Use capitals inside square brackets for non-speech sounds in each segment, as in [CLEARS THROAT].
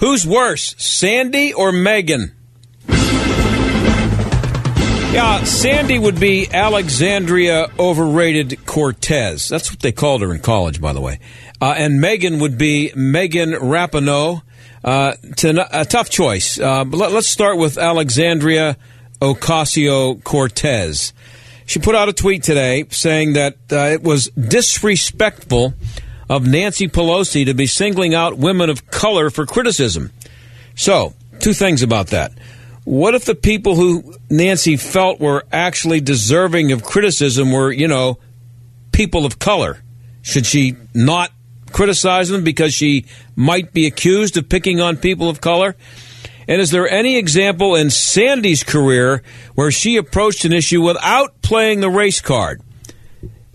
Who's worse, Sandy or Megan? Yeah, Sandy would be Alexandria overrated Cortez. That's what they called her in college, by the way. Uh, and Megan would be Megan Rapinoe. Uh, a tough choice. Uh, let, us start with Alexandria Ocasio Cortez. She put out a tweet today saying that uh, it was disrespectful of Nancy Pelosi to be singling out women of color for criticism. So, two things about that. What if the people who Nancy felt were actually deserving of criticism were, you know, people of color? Should she not criticize them because she might be accused of picking on people of color? And is there any example in Sandy's career where she approached an issue without playing the race card?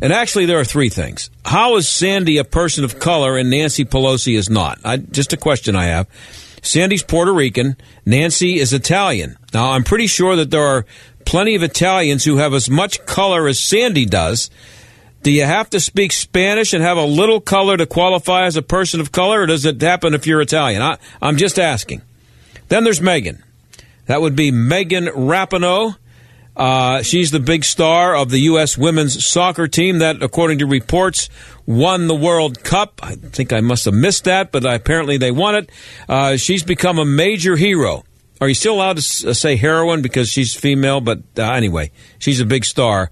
And actually, there are three things. How is Sandy a person of color and Nancy Pelosi is not? I, just a question I have. Sandy's Puerto Rican. Nancy is Italian. Now, I'm pretty sure that there are plenty of Italians who have as much color as Sandy does. Do you have to speak Spanish and have a little color to qualify as a person of color, or does it happen if you're Italian? I, I'm just asking. Then there's Megan. That would be Megan Rapinoe. Uh, she's the big star of the U.S. women's soccer team that, according to reports, won the World Cup. I think I must have missed that, but apparently they won it. Uh, she's become a major hero. Are you still allowed to uh, say heroine because she's female? But uh, anyway, she's a big star.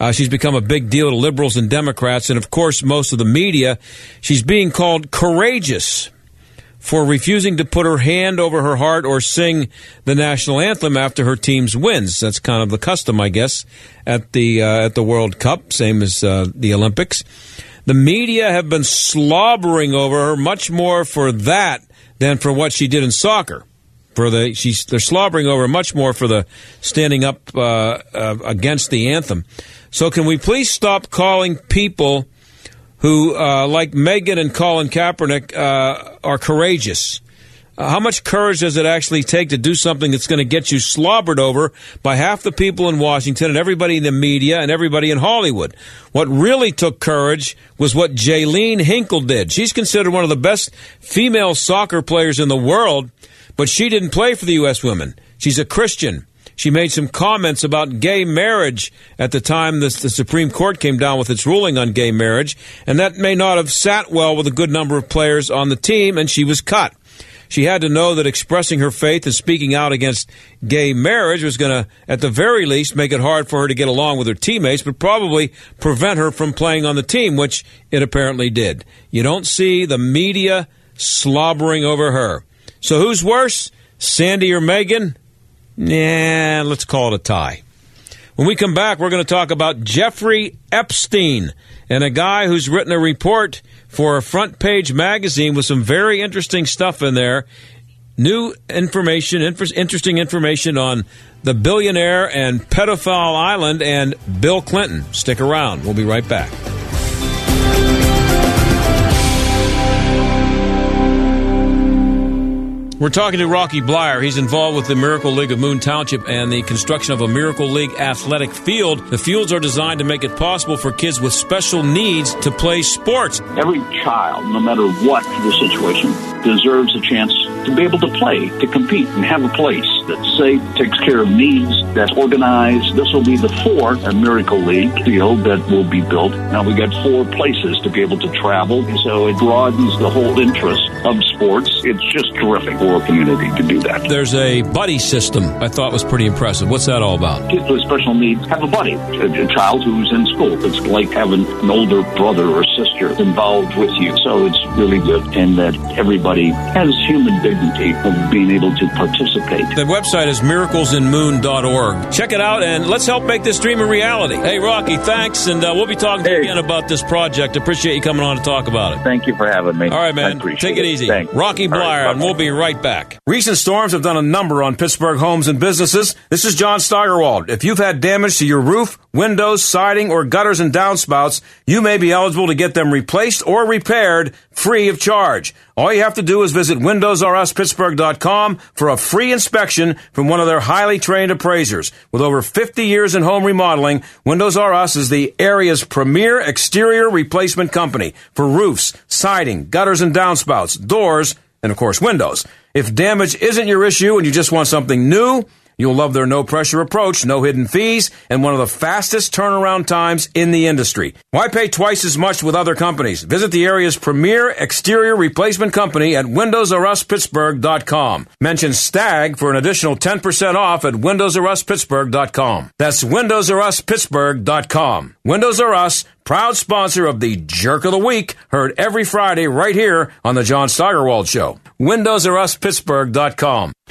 Uh, she's become a big deal to liberals and Democrats, and of course, most of the media. She's being called courageous for refusing to put her hand over her heart or sing the national anthem after her team's wins. That's kind of the custom, I guess, at the uh, at the World Cup, same as uh, the Olympics. The media have been slobbering over her much more for that than for what she did in soccer. For the she's they're slobbering over much more for the standing up uh, uh against the anthem. So can we please stop calling people? Who, uh, like Megan and Colin Kaepernick, uh, are courageous. Uh, how much courage does it actually take to do something that's going to get you slobbered over by half the people in Washington and everybody in the media and everybody in Hollywood? What really took courage was what Jaelene Hinkle did. She's considered one of the best female soccer players in the world, but she didn't play for the U.S. women. She's a Christian. She made some comments about gay marriage at the time the, the Supreme Court came down with its ruling on gay marriage, and that may not have sat well with a good number of players on the team, and she was cut. She had to know that expressing her faith and speaking out against gay marriage was going to, at the very least, make it hard for her to get along with her teammates, but probably prevent her from playing on the team, which it apparently did. You don't see the media slobbering over her. So who's worse, Sandy or Megan? Nah, let's call it a tie. When we come back, we're going to talk about Jeffrey Epstein and a guy who's written a report for a front page magazine with some very interesting stuff in there. New information, interesting information on the billionaire and pedophile island and Bill Clinton. Stick around. We'll be right back. We're talking to Rocky Bleier. He's involved with the Miracle League of Moon Township and the construction of a Miracle League athletic field. The fields are designed to make it possible for kids with special needs to play sports. Every child, no matter what the situation, deserves a chance to be able to play, to compete, and have a place that's safe, takes care of needs, that's organized. This will be the fourth Miracle League field that will be built. Now we got four places to be able to travel, so it broadens the whole interest of sports. It's just terrific poor community to do that. There's a buddy system I thought was pretty impressive. What's that all about? Kids with special needs have a buddy, a, a child who's in school. It's like having an older brother or sister involved with you. So it's really good, and that everybody has human dignity of being able to participate. The website is miraclesinmoon.org. Check it out and let's help make this dream a reality. Hey, Rocky, thanks, and uh, we'll be talking to you again about this project. Appreciate you coming on to talk about it. Thank you for having me. All right, I man. appreciate Take it easy. Thanks. Rocky All right, Bleier, and we'll be right Recent storms have done a number on Pittsburgh homes and businesses. This is John Steigerwald. If you've had damage to your roof, windows, siding, or gutters and downspouts, you may be eligible to get them replaced or repaired free of charge. All you have to do is visit WindowsRUsPittsburgh.com for a free inspection from one of their highly trained appraisers. With over 50 years in home remodeling, Windows R Us is the area's premier exterior replacement company for roofs, siding, gutters and downspouts, doors, and of course windows. If damage isn't your issue and you just want something new, You'll love their no pressure approach, no hidden fees, and one of the fastest turnaround times in the industry. Why pay twice as much with other companies? Visit the area's premier exterior replacement company at WindowsRUsPittsburgh.com. Mention STAG for an additional 10% off at WindowsRUsPittsburgh.com. That's WindowsRUsPittsburgh.com. Windows R Us, proud sponsor of the Jerk of the Week, heard every Friday right here on the John Steigerwald Show. WindowsRUsPittsburgh.com.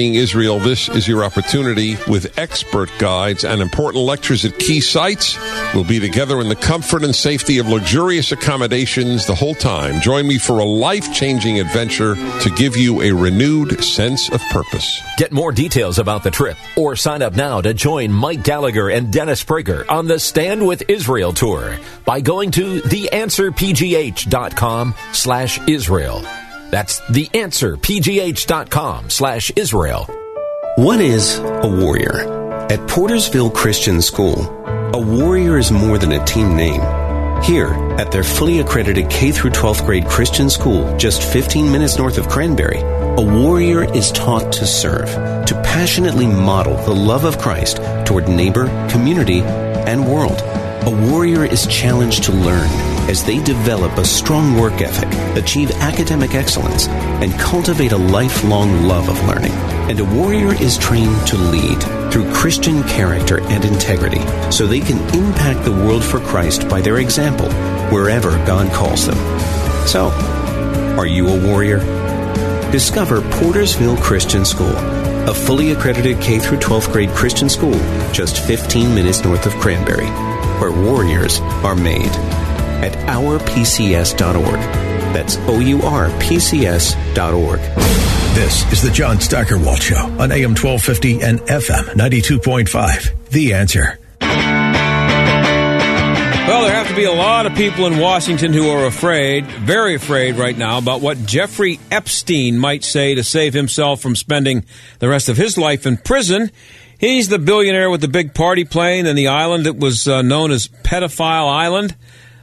Israel, this is your opportunity with expert guides and important lectures at key sites. We'll be together in the comfort and safety of luxurious accommodations the whole time. Join me for a life changing adventure to give you a renewed sense of purpose. Get more details about the trip or sign up now to join Mike Gallagher and Dennis Prager on the Stand with Israel tour by going to theanswerpgh.com slash Israel. That's theanswerpgh.com slash Israel. What is a warrior? At Portersville Christian School, a warrior is more than a team name. Here, at their fully accredited K through 12th grade Christian school, just 15 minutes north of Cranberry, a warrior is taught to serve, to passionately model the love of Christ toward neighbor, community, and world. A warrior is challenged to learn as they develop a strong work ethic, achieve academic excellence, and cultivate a lifelong love of learning. And a warrior is trained to lead through Christian character and integrity so they can impact the world for Christ by their example wherever God calls them. So, are you a warrior? Discover Portersville Christian School, a fully accredited K through 12th grade Christian school just 15 minutes north of Cranberry, where warriors are made. At ourpcs.org. That's O U R P C S.org. This is the John Steigerwald Show on AM 1250 and FM 92.5. The answer. Well, there have to be a lot of people in Washington who are afraid, very afraid right now, about what Jeffrey Epstein might say to save himself from spending the rest of his life in prison. He's the billionaire with the big party plane and the island that was uh, known as Pedophile Island.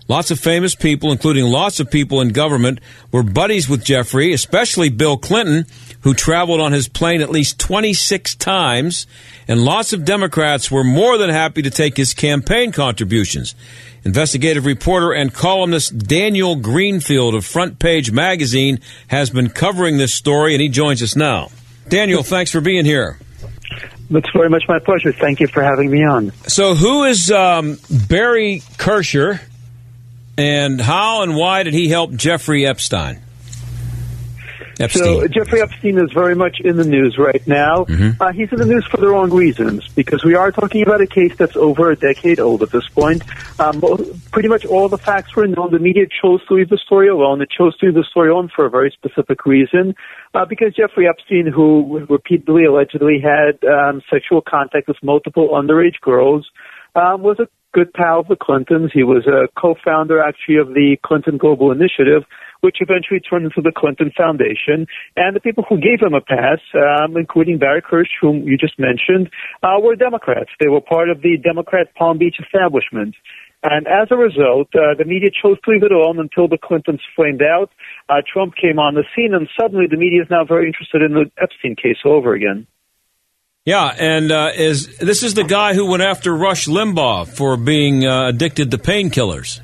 Lots of famous people, including lots of people in government, were buddies with Jeffrey, especially Bill Clinton, who traveled on his plane at least 26 times, and lots of Democrats were more than happy to take his campaign contributions. Investigative reporter and columnist Daniel Greenfield of Front Page Magazine has been covering this story, and he joins us now. Daniel, thanks for being here. It's very much my pleasure. Thank you for having me on. So, who is um, Barry Krischer, and how and why did he help Jeffrey Epstein? Epstein. So Jeffrey Epstein is very much in the news right now. Mhm. Uh, he's in the news for the wrong reasons because we are talking about a case that's over a decade old at this point. Um, pretty much all the facts were known. The media chose to leave the story alone. It chose to leave the story alone for a very specific reason. Uh, because Jeffrey Epstein, who repeatedly allegedly had um, sexual contact with multiple underage girls, um, was a good pal of the Clintons. He was a co-founder, actually, of the Clinton Global Initiative, which eventually turned into the Clinton Foundation. And the people who gave him a pass, um, including Barry Kirsch, whom you just mentioned, uh, were Democrats. They were part of the Democrat Palm Beach establishment. And as a result, uh, the media chose to leave it alone until the Clintons flamed out. Uh, Trump came on the scene, and suddenly the media is now very interested in the Epstein case all over again. Yeah, and uh, is this is the guy who went after Rush Limbaugh for being uh, addicted to painkillers?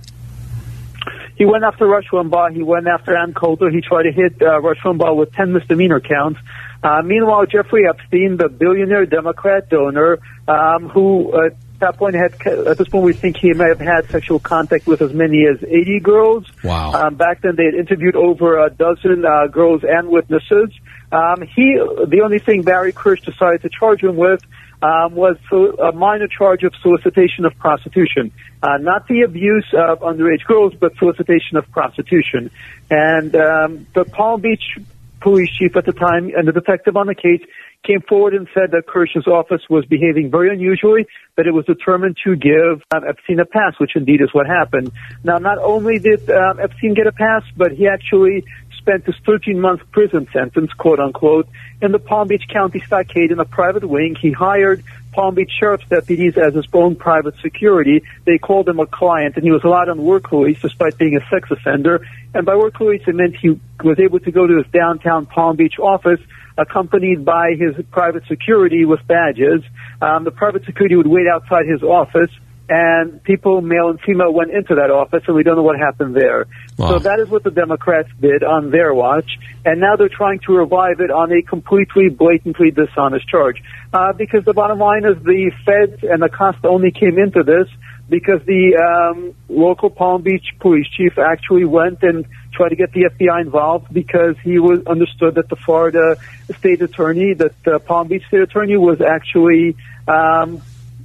He went after Rush Limbaugh. He went after Ann Coulter. He tried to hit uh, Rush Limbaugh with 10 misdemeanor counts. Uh, meanwhile, Jeffrey Epstein, the billionaire Democrat donor, um, who uh, at that point had, at this point, we think he may have had sexual contact with as many as 80 girls. Wow. Um, back then, they had interviewed over a dozen uh, girls and witnesses. Um, he, the only thing Barry Kirsch decided to charge him with um, was a minor charge of solicitation of prostitution. Uh, not the abuse of underage girls, but solicitation of prostitution. And um, the Palm Beach police chief at the time and the detective on the case came forward and said that Kirsch's office was behaving very unusually, that it was determined to give um, Epstein a pass, which indeed is what happened. Now, not only did um, Epstein get a pass, but he actually spent his 13-month prison sentence, quote unquote, in the Palm Beach County Stockade in a private wing. He hired Palm Beach Sheriff's deputies as his own private security. They called him a client, and he was allowed on work release despite being a sex offender. And by work release, it meant he was able to go to his downtown Palm Beach office accompanied by his private security with badges. Um, the private security would wait outside his office and people, male and female, went into that office, and we don't know what happened there. Wow. So that is what the Democrats did on their watch, and now they're trying to revive it on a completely, blatantly dishonest charge. Uh, because the bottom line is the feds and the cost only came into this because the um, local Palm Beach police chief actually went and tried to get the FBI involved because he was understood that the Florida state attorney, that the Palm Beach state attorney, was actually um,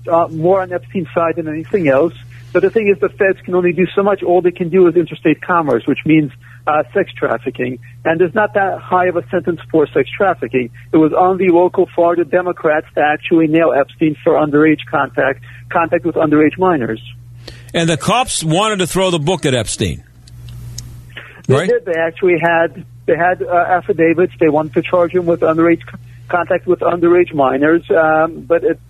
uh, more on Epstein's side than anything else. But the thing is, the feds can only do so much. All they can do is interstate commerce, which means uh, sex trafficking. And there's not that high of a sentence for sex trafficking. It was on the local Florida Democrats to actually nail Epstein for underage contact, contact with underage minors. And the cops wanted to throw the book at Epstein. They Right. did. They actually had they had uh, affidavits. They wanted to charge him with underage contact with underage minors. Um, but it,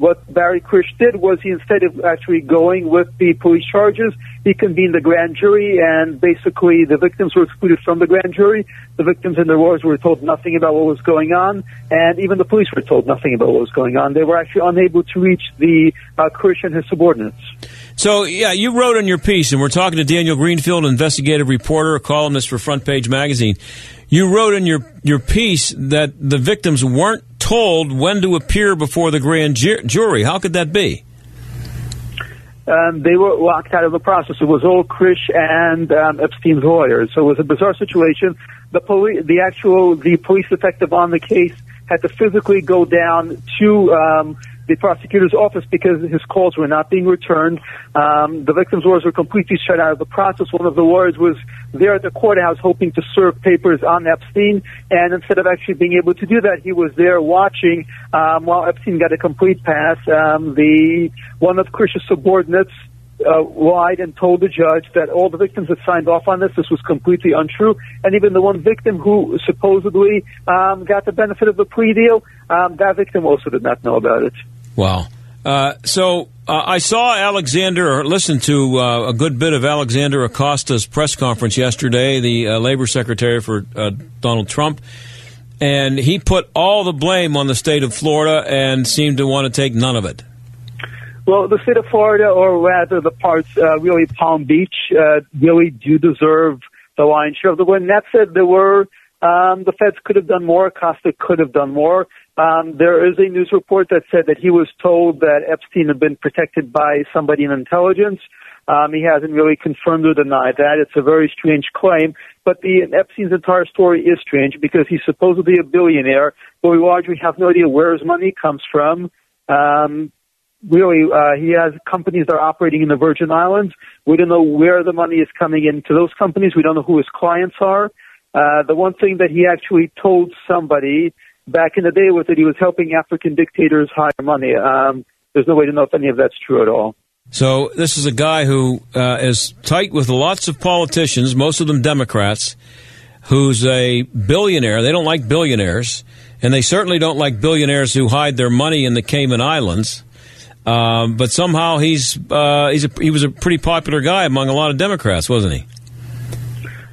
what Barry Kirsch did was he instead of actually going with the police charges, he convened the grand jury, and basically the victims were excluded from the grand jury. The victims and their lawyers were told nothing about what was going on, and even the police were told nothing about what was going on. They were actually unable to reach the uh, Kirsch and his subordinates. So, yeah, you wrote in your piece, and we're talking to Daniel Greenfield, investigative reporter, a columnist for Front Page Magazine. You wrote in your, your piece that the victims weren't told when to appear before the grand ju- jury. How could that be? um, they were locked out of the process. It was all Krish and um, Epstein's lawyers. So it was a bizarre situation. The police, the actual, the police detective on the case had to physically go down to um, the prosecutor's office because his calls were not being returned. Um, the victim's lawyers were completely shut out of the process. One of the lawyers was there at the courthouse hoping to serve papers on Epstein, and instead of actually being able to do that, he was there watching um, while Epstein got a complete pass. Um, the one of Krish's subordinates uh, lied and told the judge that all the victims had signed off on this. This was completely untrue. And even the one victim who supposedly um, got the benefit of the plea deal, um, that victim also did not know about it. Wow. Uh, so uh, I saw Alexander, or listened to uh, a good bit of Alexander Acosta's press conference yesterday, the uh, labor secretary for uh, Donald Trump, and he put all the blame on the state of Florida and seemed to want to take none of it. Well, the state of Florida, or rather the parts, uh, really Palm Beach, uh, really do deserve the lion's share of the win. That said, there were, um, the feds could have done more. Costa could have done more. Um, there is a news report that said that he was told that Epstein had been protected by somebody in intelligence. Um, he hasn't really confirmed or denied that. It's a very strange claim, but the Epstein's entire story is strange because he's supposedly a billionaire, but we largely have no idea where his money comes from. Um, really, uh, he has companies that are operating in the Virgin Islands. We don't know where the money is coming into those companies. We don't know who his clients are. Uh, the one thing that he actually told somebody back in the day was that he was helping African dictators hire money. Um, there's no way to know if any of that's true at all. So this is a guy who uh, is tight with lots of politicians, most of them Democrats, who's a billionaire. They don't like billionaires, and they certainly don't like billionaires who hide their money in the Cayman Islands. Um, but somehow he's uh, he's a, he was a pretty popular guy among a lot of Democrats, wasn't he?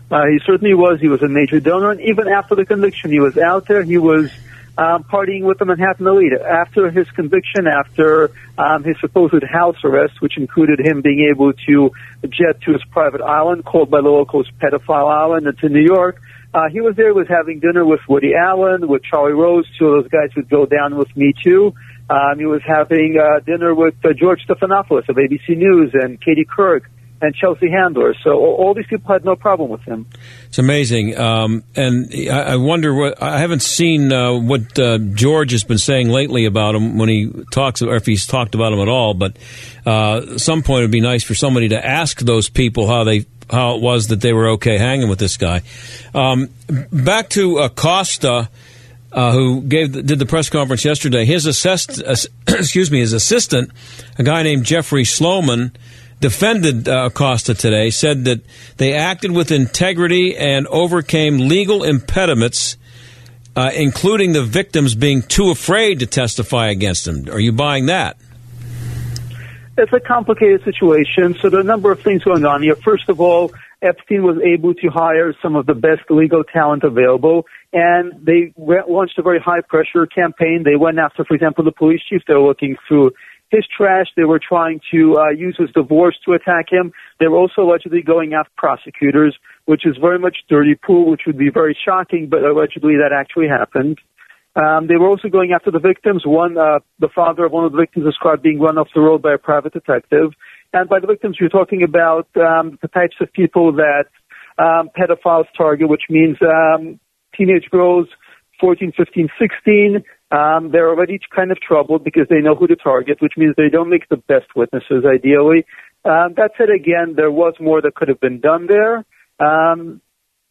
Uh, he certainly was. He was a major donor, and even after the conviction, he was out there. He was um, partying with the Manhattan elite. After his conviction, after um, his supposed house arrest, which included him being able to jet to his private island, called by the locals Pedophile Island, into New York, uh, he was there, was having dinner with Woody Allen, with Charlie Rose, two of those guys who'd go down with Me Too. Um, he was having uh, dinner with uh, George Stephanopoulos of ABC News and Katie Couric and Chelsea Handler. So all, these people had no problem with him. It's amazing, um, and I, wonder what I haven't seen uh, what uh, George has been saying lately about him when he talks, or if he's talked about him at all. But uh, at some point, it'd be nice for somebody to ask those people how they how it was that they were okay hanging with this guy. Um, back to Acosta uh, who gave did the press conference yesterday. His assist, uh, [CLEARS THROAT] excuse me, his assistant, a guy named Jeffrey Sloman, defended uh, Acosta today. Said that they acted with integrity and overcame legal impediments, uh, including the victims being too afraid to testify against him. Are you buying that? It's a complicated situation. So there are a number of things going on here. First of all, Epstein was able to hire some of the best legal talent available and they launched a very high pressure campaign. They went after, for example, the police chief. They were looking through his trash. They were trying to uh, use his divorce to attack him. They were also allegedly going after prosecutors, which is very much dirty pool, which would be very shocking, but allegedly that actually happened. Um, they were also going after the victims. One, uh, the father of one of the victims described being run off the road by a private detective. And by the victims, you're talking about um, the types of people that um, pedophiles target, which means um, teenage girls, 14, 15, 16, um, they're already kind of troubled because they know who to target, which means they don't make the best witnesses, ideally. Um, that said, again, there was more that could have been done there. Um,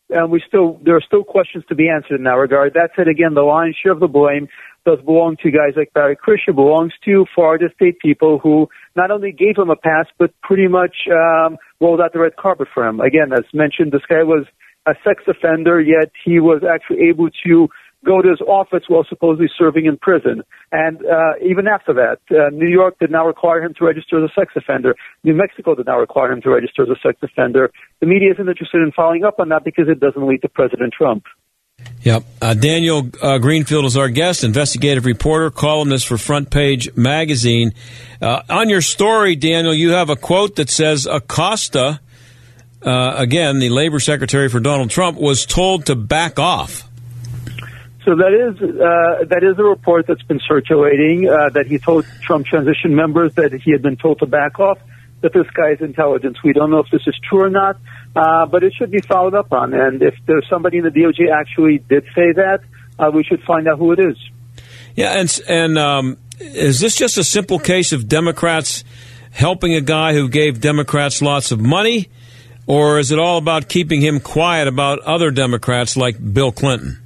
and we still, there are still questions to be answered in that regard. That said, again, the lion's share of the blame does belong to guys like Barry Krischer, belongs to Florida State people who not only gave him a pass, but pretty much um, rolled out the red carpet for him. Again, as mentioned, this guy was a sex offender, yet he was actually able to go to his office while supposedly serving in prison. And uh, even after that, uh, New York did not require him to register as a sex offender. New Mexico did not require him to register as a sex offender. The media isn't interested in following up on that because it doesn't lead to President Trump. Yep. Uh, Daniel uh, Greenfield is our guest, investigative reporter, columnist for Front Page Magazine. Uh, on your story, Daniel, you have a quote that says Acosta uh, again, the labor secretary for Donald Trump was told to back off. So that is uh, that is a report that's been circulating uh, that he told Trump transition members that he had been told to back off. That this guy's intelligence. We don't know if this is true or not, uh, but it should be followed up on. And if there's somebody in the DOJ actually did say that, uh, we should find out who it is. Yeah, and and um, is this just a simple case of Democrats helping a guy who gave Democrats lots of money? Or is it all about keeping him quiet about other Democrats like Bill Clinton?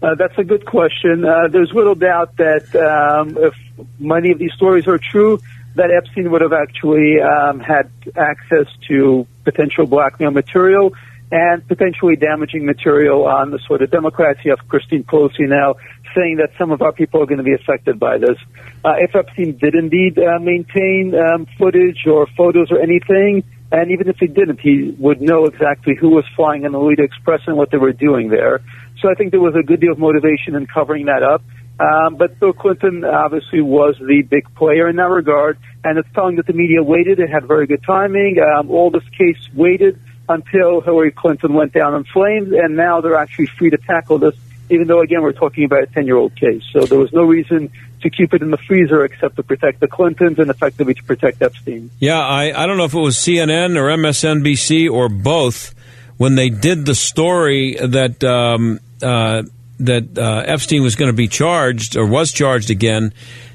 Uh, that's a good question. Uh, there's little doubt that um, if many of these stories are true, that Epstein would have actually um, had access to potential blackmail material and potentially damaging material on the sort of Democrats. You have Christine Pelosi now saying that some of our people are going to be affected by this. Uh, if Epstein did indeed uh, maintain um, footage or photos or anything, and even if he didn't, he would know exactly who was flying in the Lolita Express and what they were doing there. So I think there was a good deal of motivation in covering that up. Um, but Bill Clinton obviously was the big player in that regard, and it's telling that the media waited. It had very good timing. Um, all this case waited until Hillary Clinton went down in flames, and now they're actually free to tackle this, even though, again, we're talking about a 10-year-old case. So there was no reason to keep it in the freezer except to protect the Clintons and effectively to protect Epstein. Yeah, I, I don't know if it was CNN or MSNBC or both when they did the story that um, uh, that uh, Epstein was going to be charged or was charged again.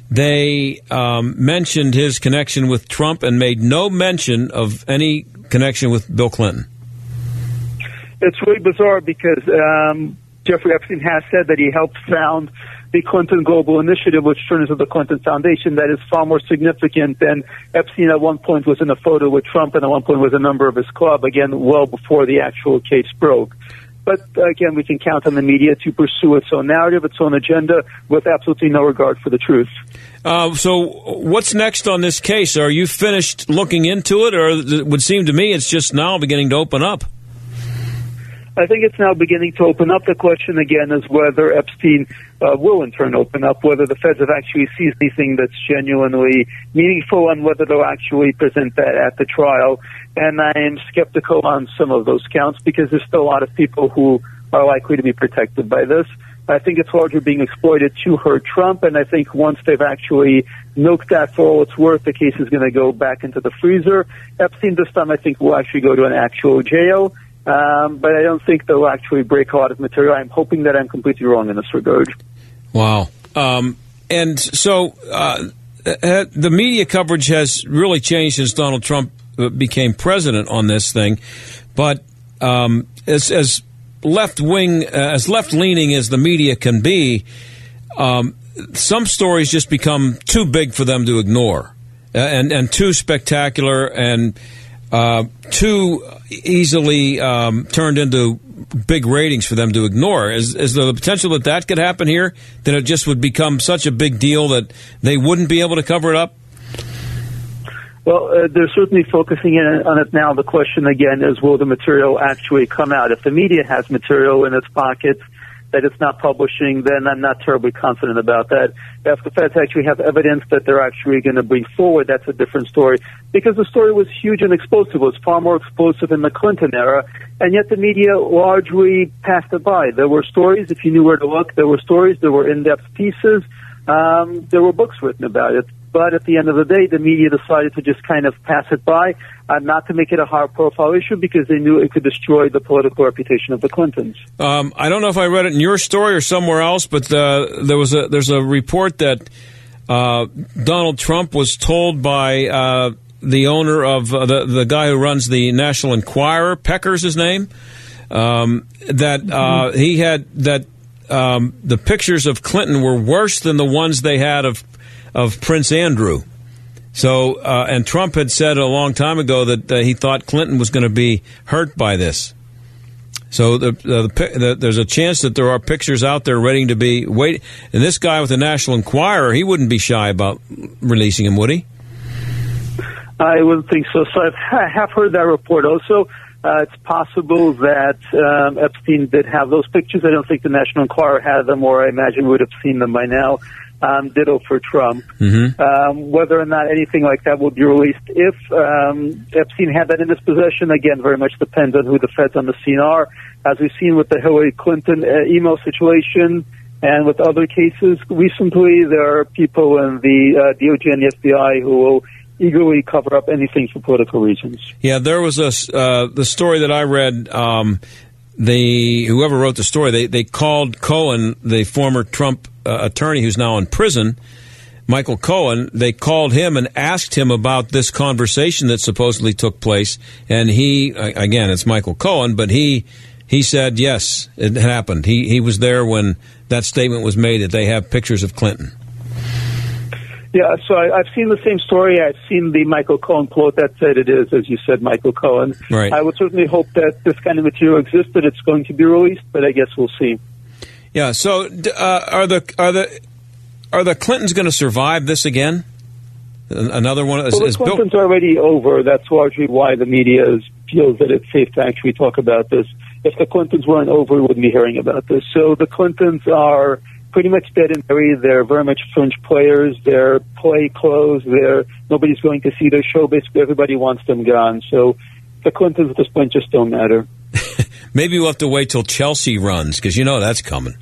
They um, mentioned his connection with Trump and made no mention of any connection with Bill Clinton. It's really bizarre because um, Jeffrey Epstein has said that he helped found the Clinton Global Initiative, which turned into the Clinton Foundation, that is far more significant than Epstein at one point was in a photo with Trump and at one point was a member of his club, again, well before the actual case broke. But again, we can count on the media to pursue its own narrative, its own agenda, with absolutely no regard for the truth. Uh, so, what's next on this case? Are you finished looking into it, or it would seem to me it's just now beginning to open up? I think it's now beginning to open up. The question again is whether Epstein uh, will in turn open up, whether the feds have actually seized anything that's genuinely meaningful, and whether they'll actually present that at the trial. And I am skeptical on some of those counts because there's still a lot of people who are likely to be protected by this. I think it's largely being exploited to hurt Trump, and I think once they've actually milked that for all it's worth, the case is going to go back into the freezer. Epstein this time, I think, will actually go to an actual jail. Um, but I don't think they'll actually break a lot of material. I'm hoping that I'm completely wrong in this regard. Wow. Um, and so uh, uh, the media coverage has really changed since Donald Trump uh, became president on this thing. But um, as, as left wing, uh, as left leaning as the media can be, um, some stories just become too big for them to ignore, and and too spectacular and uh, too easily um, turned into big ratings for them to ignore. Is, is there the potential that that could happen here? That it just would become such a big deal that they wouldn't be able to cover it up? Well, uh, they're certainly focusing in on it now. The question again is, will the material actually come out? If the media has material in its pockets that it's not publishing, then I'm not terribly confident about that. If the feds actually have evidence that they're actually going to bring forward, that's a different story. Because the story was huge and explosive. It was far more explosive in the Clinton era, and yet the media largely passed it by. There were stories, if you knew where to look, there were stories, there were in-depth pieces, um, there were books written about it. But at the end of the day, the media decided to just kind of pass it by, uh, not to make it a high profile issue because they knew it could destroy the political reputation of the Clintons. Um, I don't know if I read it in your story or somewhere else, but uh, there was a there's a report that uh, Donald Trump was told by uh, the owner of uh, the the guy who runs the National Enquirer, Pecker's his name, um, that uh, mm-hmm. he had that um, the pictures of Clinton were worse than the ones they had of of Prince Andrew. So, uh, and Trump had said a long time ago that uh, he thought Clinton was going to be hurt by this. So the, the, the, there's a chance that there are pictures out there ready to be wait. And this guy with the National Enquirer, he wouldn't be shy about releasing him, would he? I wouldn't think so. So I've have heard that report also. Uh, it's possible that um, Epstein did have those pictures. I don't think the National Enquirer had them, or I imagine would have seen them by now. Um, ditto for Trump. Mm-hmm. Um, whether or not anything like that will be released, if um, Epstein had that in his possession, again, very much depends on who the feds on the scene are. As we've seen with the Hillary Clinton uh, email situation and with other cases recently, there are people in the uh, DOJ and the FBI who will eagerly cover up anything for political reasons. Yeah, there was a uh, the story that I read. Um, the whoever wrote the story, they they called Cohen, the former Trump uh, attorney who's now in prison, Michael Cohen, they called him and asked him about this conversation that supposedly took place. And he, again, it's Michael Cohen, but he he said yes, it happened. He he was there when that statement was made that they have pictures of Clinton. Yeah, so I, have seen the same story. I've seen the Michael Cohen quote that said it is, as you said, Michael Cohen. Right. I would certainly hope that this kind of material exists, that it's going to be released, but I guess we'll see. Yeah. So uh, are the are the are the Clintons going to survive this again? Another one. Is, well, the Clintons Bill- already over. That's largely why the media is, feels that it's safe to actually talk about this. If the Clintons weren't over, we wouldn't be hearing about this. So the Clintons are pretty much dead and buried. They're very much fringe players. They're play clothes. They're nobody's going to see their show. Basically, everybody wants them gone. So the Clintons at this point just don't matter. [LAUGHS] Maybe we'll have to wait till Chelsea runs because you know that's coming.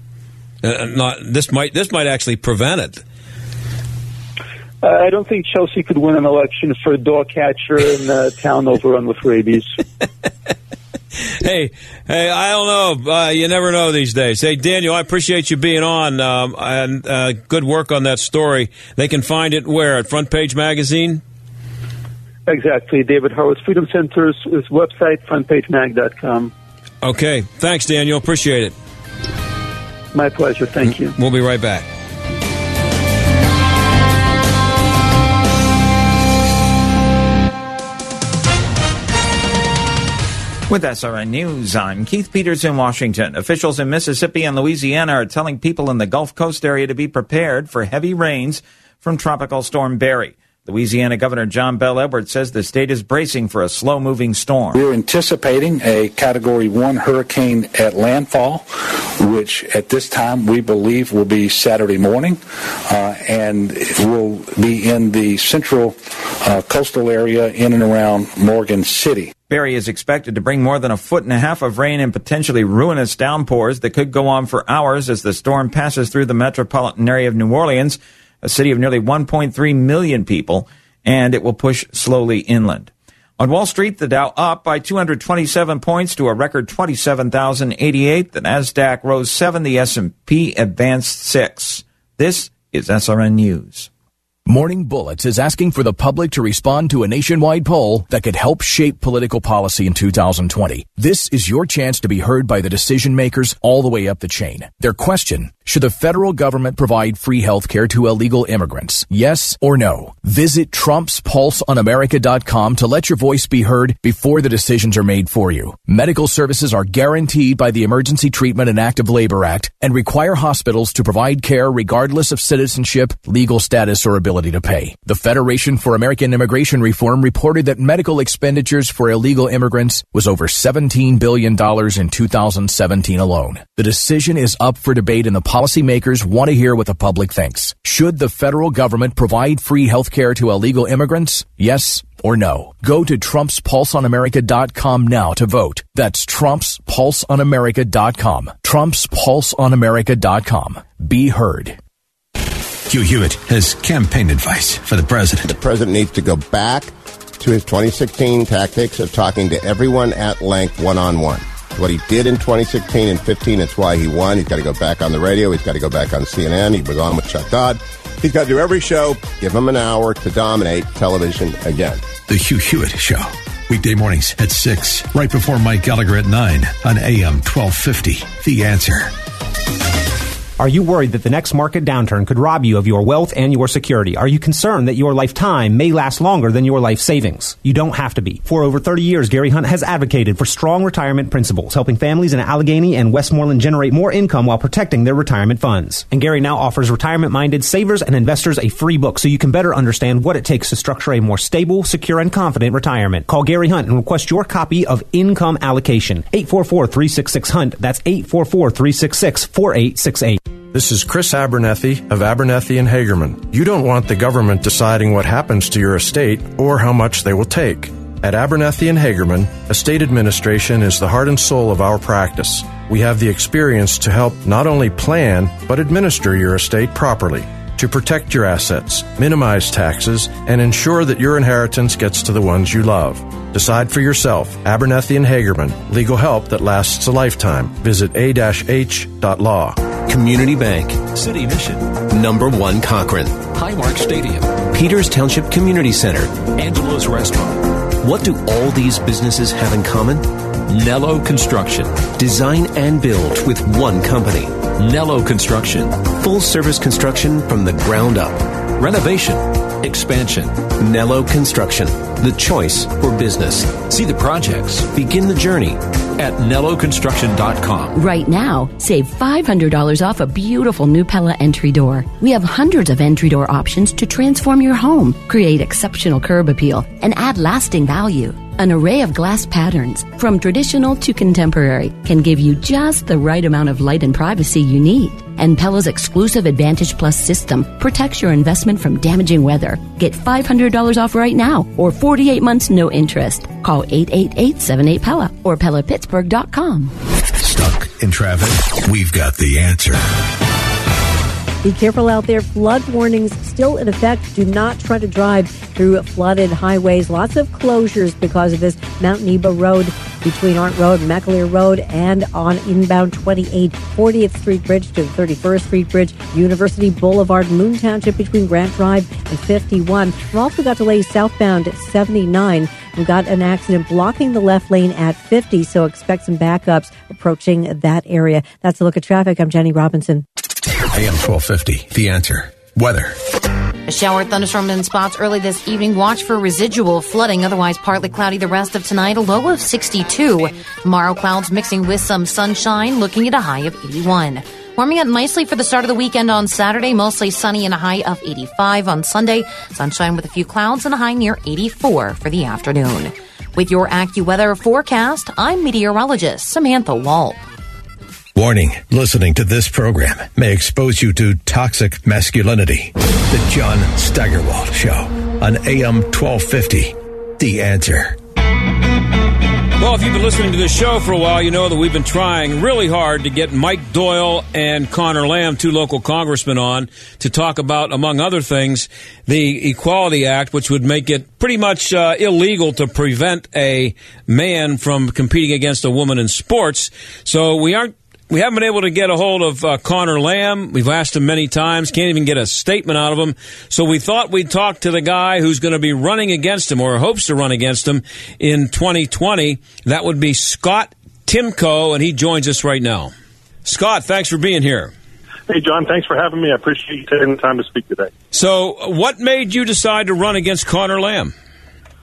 Uh, not this might this might actually prevent it. Uh, I don't think Chelsea could win an election for a dog catcher in a [LAUGHS] town overrun with rabies. [LAUGHS] hey, hey, I don't know. Uh, you never know these days. Hey, Daniel, I appreciate you being on um, and uh, good work on that story. They can find it where at Front Page Magazine. Exactly, David Horowitz Freedom Center's website, frontpagemag.com. Okay, thanks, Daniel. Appreciate it. My pleasure. Thank you. We'll be right back. With SRN News, I'm Keith Peters in Washington. Officials in Mississippi and Louisiana are telling people in the Gulf Coast area to be prepared for heavy rains from Tropical Storm Barry. Louisiana Governor John Bel Edwards says the state is bracing for a slow moving storm. We're anticipating a Category 1 hurricane at landfall, which at this time we believe will be Saturday morning uh, and will be in the central uh, coastal area in and around Morgan City. Barry is expected to bring more than a foot and a half of rain and potentially ruinous downpours that could go on for hours as the storm passes through the metropolitan area of New Orleans a city of nearly 1.3 million people, and it will push slowly inland. On Wall Street, the Dow up by 227 points to a record 27,088. The Nasdaq rose 7, the S&P advanced 6. This is SRN News. Morning Bullets is asking for the public to respond to a nationwide poll that could help shape political policy in 2020. This is your chance to be heard by the decision makers all the way up the chain. Their question, should the federal government provide free health care to illegal immigrants? Yes or no? Visit TrumpsPulseOnAmerica.com to let your voice be heard before the decisions are made for you. Medical services are guaranteed by the Emergency Treatment and Active Labor Act and require hospitals to provide care regardless of citizenship, legal status, or ability to pay. The Federation for American Immigration Reform reported that medical expenditures for illegal immigrants was over $17 billion in 2017 alone. The decision is up for debate in the policymakers want to hear what the public thinks. Should the federal government provide free health care to illegal immigrants? Yes or no? Go to TrumpsPulseOnAmerica.com now to vote. That's TrumpsPulseOnAmerica.com. TrumpsPulseOnAmerica.com. Be heard. Hugh Hewitt has campaign advice for the president. The president needs to go back to his 2016 tactics of talking to everyone at length one on one what he did in 2016 and 15. It's why he won. He's got to go back on the radio. He's got to go back on CNN. He was on with Chuck Todd. He's got to do every show. Give him an hour to dominate television again. The Hugh Hewitt Show. Weekday mornings at 6, right before Mike Gallagher at 9 on AM 1250. The answer. Are you worried that the next market downturn could rob you of your wealth and your security? Are you concerned that your lifetime may last longer than your life savings? You don't have to be. For over 30 years, Gary Hunt has advocated for strong retirement principles, helping families in Allegheny and Westmoreland generate more income while protecting their retirement funds. And Gary now offers retirement minded savers and investors a free book so you can better understand what it takes to structure a more stable, secure, and confident retirement. Call Gary Hunt and request your copy of Income Allocation. 844 366 Hunt. That's 844 366 4868. This is Chris Abernethy of Abernethy and Hagerman. You don't want the government deciding what happens to your estate or how much they will take. At Abernethy and Hagerman, estate administration is the heart and soul of our practice. We have the experience to help not only plan, but administer your estate properly to protect your assets, minimize taxes, and ensure that your inheritance gets to the ones you love. Decide for yourself. Abernethy and Hagerman. Legal help that lasts a lifetime. Visit a-h.law. Community Bank. City Mission. Number one Cochran. Highmark Stadium. Peters Township Community Center. Angelo's Restaurant. What do all these businesses have in common? Nello Construction. Design and build with one company. Nello Construction. Full service construction from the ground up. Renovation. Expansion. Nello Construction. The choice for business. See the projects. Begin the journey at NelloConstruction.com. Right now, save $500 off a beautiful new Pella entry door. We have hundreds of entry door options to transform your home, create exceptional curb appeal, and add lasting value. An array of glass patterns, from traditional to contemporary, can give you just the right amount of light and privacy you need. And Pella's exclusive Advantage Plus system protects your investment from damaging weather. Get $500 off right now or 48 months no interest. Call 888-78-PELLA or PellaPittsburgh.com. Stuck in traffic? We've got the answer. Be careful out there. Flood warnings still in effect. Do not try to drive through flooded highways. Lots of closures because of this. Mount Nebo Road between Art Road and McAleer Road and on inbound 28 40th Street Bridge to 31st Street Bridge, University Boulevard, Moon Township between Grant Drive and 51. We've also got delays southbound at 79. We've got an accident blocking the left lane at 50, so expect some backups approaching that area. That's a look at traffic. I'm Jenny Robinson. AM 1250, The Answer. Weather. A shower, thunderstorm in spots early this evening. Watch for residual flooding. Otherwise, partly cloudy the rest of tonight. A low of 62. Tomorrow, clouds mixing with some sunshine, looking at a high of 81. Warming up nicely for the start of the weekend on Saturday. Mostly sunny and a high of 85 on Sunday. Sunshine with a few clouds and a high near 84 for the afternoon. With your AccuWeather forecast, I'm meteorologist Samantha Wall. Warning listening to this program may expose you to toxic masculinity. The John Steigerwald Show on AM 1250. The answer. Well, if you've been listening to this show for a while, you know that we've been trying really hard to get Mike Doyle and Conor Lamb, two local congressmen, on to talk about, among other things, the Equality Act, which would make it pretty much uh, illegal to prevent a man from competing against a woman in sports. So we aren't we haven't been able to get a hold of uh, Conor Lamb. We've asked him many times, can't even get a statement out of him. So we thought we'd talk to the guy who's going to be running against him or hopes to run against him in 2020. That would be Scott Timko, and he joins us right now. Scott, thanks for being here. Hey, John, thanks for having me. I appreciate you taking the time to speak today. So, what made you decide to run against Conor Lamb?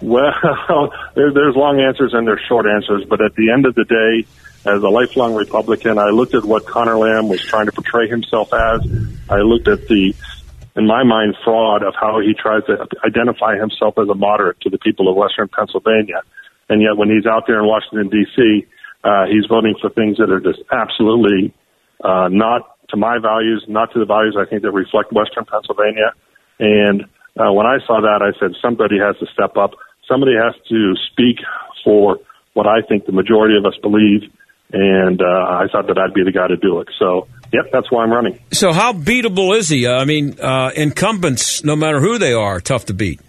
Well, [LAUGHS] there, there's long answers and there's short answers, but at the end of the day, as a lifelong Republican, I looked at what Conor Lamb was trying to portray himself as. I looked at the, in my mind, fraud of how he tries to identify himself as a moderate to the people of Western Pennsylvania. And yet when he's out there in Washington, D.C., uh, he's voting for things that are just absolutely uh, not to my values, not to the values I think that reflect Western Pennsylvania. And uh, when I saw that, I said somebody has to step up. Somebody has to speak for what I think the majority of us believe and uh, I thought that I'd be the guy to do it. So, yep, that's why I'm running. So, how beatable is he? I mean, uh, incumbents, no matter who they are, tough to beat.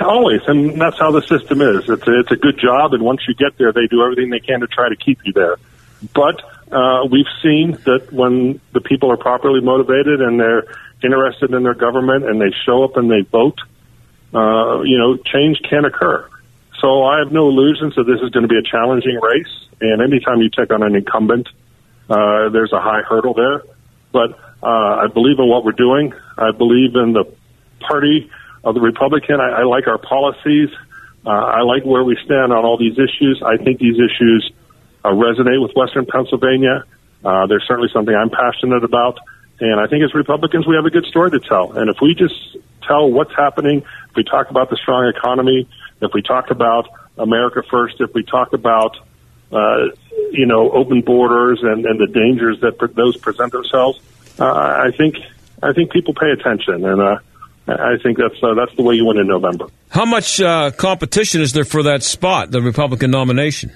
Always, and that's how the system is. It's a, it's a good job, and once you get there, they do everything they can to try to keep you there. But uh, we've seen that when the people are properly motivated and they're interested in their government and they show up and they vote, uh, you know, change can occur. So I have no illusions that this is going to be a challenging race. And anytime you take on an incumbent, uh, there's a high hurdle there. But uh, I believe in what we're doing. I believe in the party of the Republican. I, I like our policies. Uh, I like where we stand on all these issues. I think these issues uh, resonate with Western Pennsylvania. Uh, they're certainly something I'm passionate about. And I think as Republicans, we have a good story to tell. And if we just tell what's happening, if we talk about the strong economy, if we talk about America first, if we talk about uh, you know open borders and, and the dangers that pre- those present themselves, uh, I think I think people pay attention, and uh, I think that's uh, that's the way you win in November. How much uh, competition is there for that spot, the Republican nomination?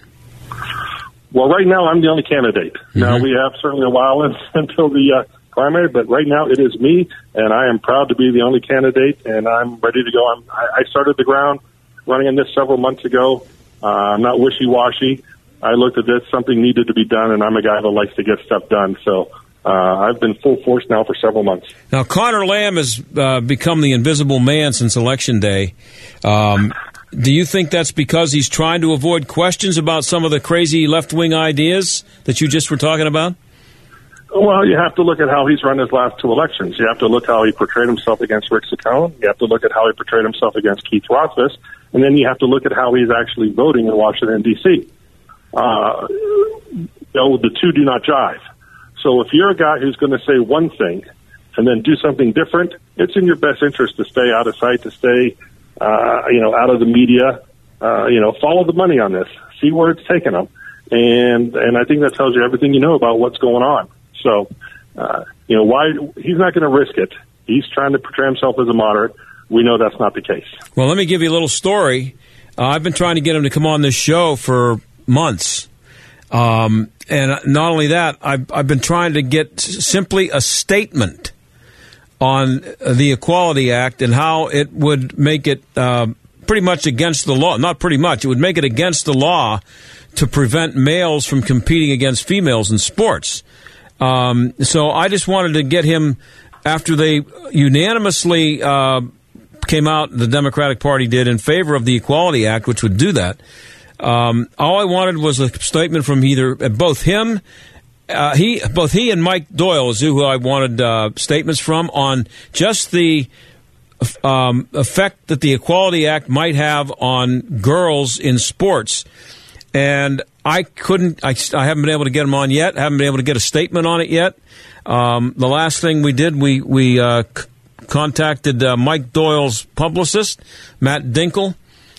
Well, right now I'm the only candidate. Mm-hmm. Now we have certainly a while in, [LAUGHS] until the uh, primary, but right now it is me, and I am proud to be the only candidate, and I'm ready to go. I'm, I, started the ground running in this several months ago. Uh, I'm not wishy-washy. I looked at this, something needed to be done, and I'm a guy that likes to get stuff done. So uh, I've been full force now for several months. Now, Conor Lamb has uh, become the invisible man since Election Day. Um, do you think that's because he's trying to avoid questions about some of the crazy left wing ideas that you just were talking about? Well, you have to look at how he's run his last two elections. You have to look how he portrayed himself against Rick Saccone. You have to look at how he portrayed himself against Keith Rothfus. And then you have to look at how he's actually voting in Washington, D.C. Uh, you know, the two do not jive. So if you're a guy who's going to say one thing and then do something different, it's in your best interest to stay out of sight, to stay, uh, you know, out of the media. Uh, you know, follow the money on this. See where it's taking them. And, and I think that tells you everything you know about what's going on. So, uh, you know, why he's not going to risk it. He's trying to portray himself as a moderate. We know that's not the case. Well, let me give you a little story. Uh, I've been trying to get him to come on this show for months. Um, and not only that, I've, I've been trying to get simply a statement on the Equality Act and how it would make it uh, pretty much against the law. Not pretty much, it would make it against the law to prevent males from competing against females in sports. Um, so I just wanted to get him after they unanimously uh, came out. The Democratic Party did in favor of the Equality Act, which would do that. Um, all I wanted was a statement from either uh, both him. Uh, he, both he and Mike Doyle is who I wanted uh, statements from on just the um, effect that the Equality Act might have on girls in sports. And I couldn't, I, I haven't been able to get them on yet, haven't been able to get a statement on it yet. Um, the last thing we did, we, we uh, c- contacted uh, Mike Doyle's publicist, Matt Dinkle,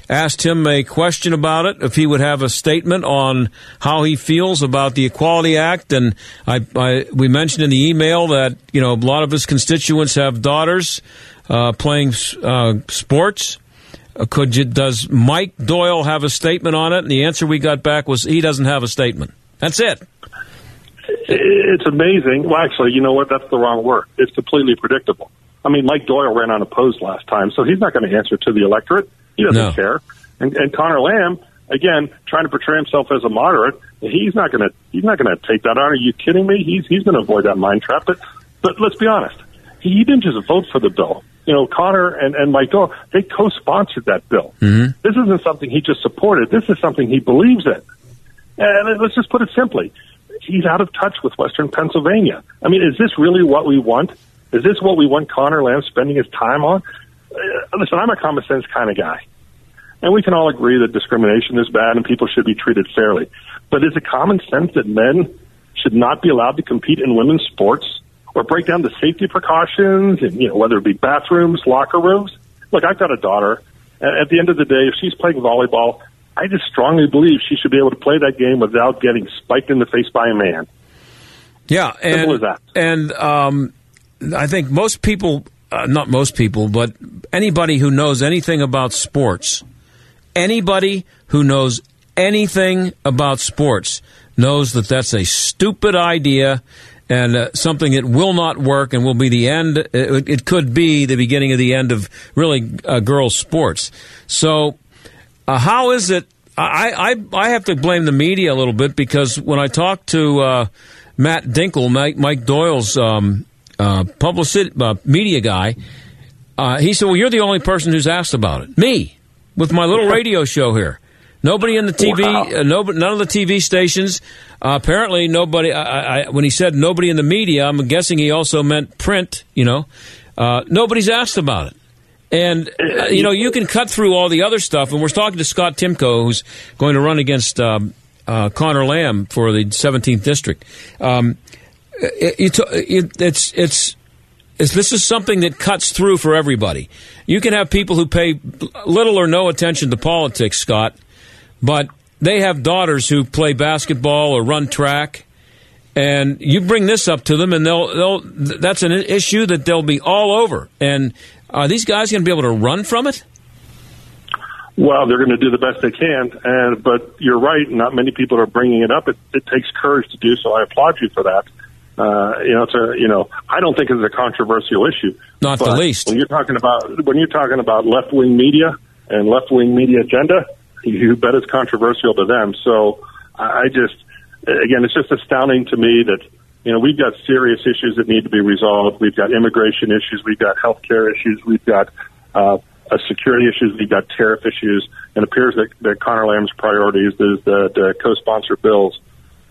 asked him a question about it, if he would have a statement on how he feels about the Equality Act. And I, I we mentioned in the email that, you know, a lot of his constituents have daughters uh, playing uh, sports. Uh, Could you, does Mike Doyle have a statement on it? And the answer we got back was he doesn't have a statement. That's it. It's amazing. Well, actually, you know what? That's the wrong word. It's completely predictable. I mean, Mike Doyle ran unopposed last time, so he's not going to answer to the electorate. He doesn't No. care. And, and Conor Lamb, again, trying to portray himself as a moderate, he's not going to he's not going to take that on. Are you kidding me? He's he's going to avoid that mind trap. But but let's be honest, he didn't just vote for the bill. You know, Conor and, and Mike Doyle, they co-sponsored that bill. Mm-hmm. This isn't something he just supported. This is something he believes in. And let's just put it simply. He's out of touch with Western Pennsylvania. I mean, is this really what we want? Is this what we want Conor Lamb spending his time on? Uh, listen, I'm a common sense kind of guy. And we can all agree that discrimination is bad and people should be treated fairly. But is it common sense that men should not be allowed to compete in women's sports or break down the safety precautions and, you know, whether it be bathrooms, locker rooms? Look, I've got a daughter. and At the end of the day, if she's playing volleyball, I just strongly believe she should be able to play that game without getting spiked in the face by a man. Yeah, and Simple as that. and um, I think most people, uh, not most people, but anybody who knows anything about sports, anybody who knows anything about sports knows that that's a stupid idea and uh, something that will not work and will be the end. It, it could be the beginning of the end of really uh, girls' sports. So, uh, how is it? I, I I have to blame the media a little bit because when I talked to uh, Matt Dinkle, Mike, Mike Doyle's um, uh, publicity uh, media guy, uh, he said, "Well, you're the only person who's asked about it. Me, with my little [LAUGHS] radio show here. Nobody in the TV, Wow. uh, no, none of the TV stations. Uh, apparently, nobody. I, I, when he said nobody in the media, I'm guessing he also meant print. You know, uh, nobody's asked about it. And uh, you know, you can cut through all the other stuff. And we're talking to Scott Timko, who's going to run against um, uh, Conor Lamb for the 17th district. Um, Uh, it, it, uh, it's it's is this is something that cuts through for everybody. You can have people who pay little or no attention to politics, Scott, but they have daughters who play basketball or run track, and you bring this up to them, and they'll they'll that's an issue that they'll be all over. And are these guys going to be able to run from it? Well, they're going to do the best they can, and but you're right. Not many people are bringing it up. It, it takes courage to do so. I applaud you for that. Uh, you know, it's a you know, I don't think it's a controversial issue. Not the least. When you're talking about when you're talking about left wing media and left wing media agenda, you bet it's controversial to them. So I just again, it's just astounding to me that you know we've got serious issues that need to be resolved. We've got immigration issues. We've got healthcare issues. We've got uh, uh, security issues. We've got tariff issues. And it appears that, that Conor Lamb's priorities is that uh, co-sponsor bills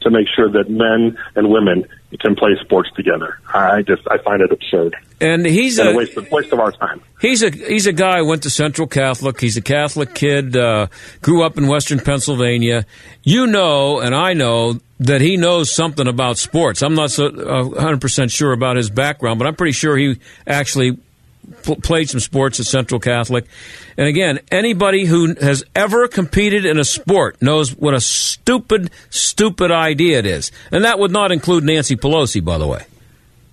to make sure that men and women can play sports together. I just I find it absurd And he's and a a waste of, waste of our time. He's a he's a guy who went to Central Catholic. He's a Catholic kid. Uh, grew up in Western Pennsylvania. You know, and I know that he knows something about sports. I'm not so uh, 100 percent sure about his background, but I'm pretty sure he actually pl- played some sports at Central Catholic. And again, anybody who has ever competed in a sport knows what a stupid, stupid idea it is. And that would not include Nancy Pelosi, by the way.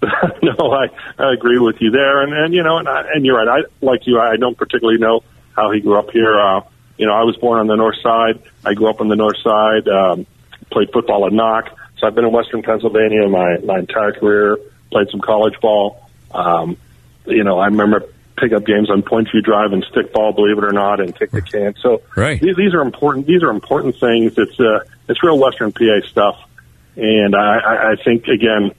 [LAUGHS] no, I, I agree with you there, and and you know, and, I, and you're right. I like you. I don't particularly know how he grew up here. Uh, you know, I was born on the north side. I grew up on the north side. Um, played football at Knoch, so I've been in Western Pennsylvania my my entire career. Played some college ball. Um, you know, I remember pickup games on Point View Drive and stickball, believe it or not, and kick the can. So right. these, these are important. These are important things. It's uh, it's real Western PA stuff, and I, I, I think again,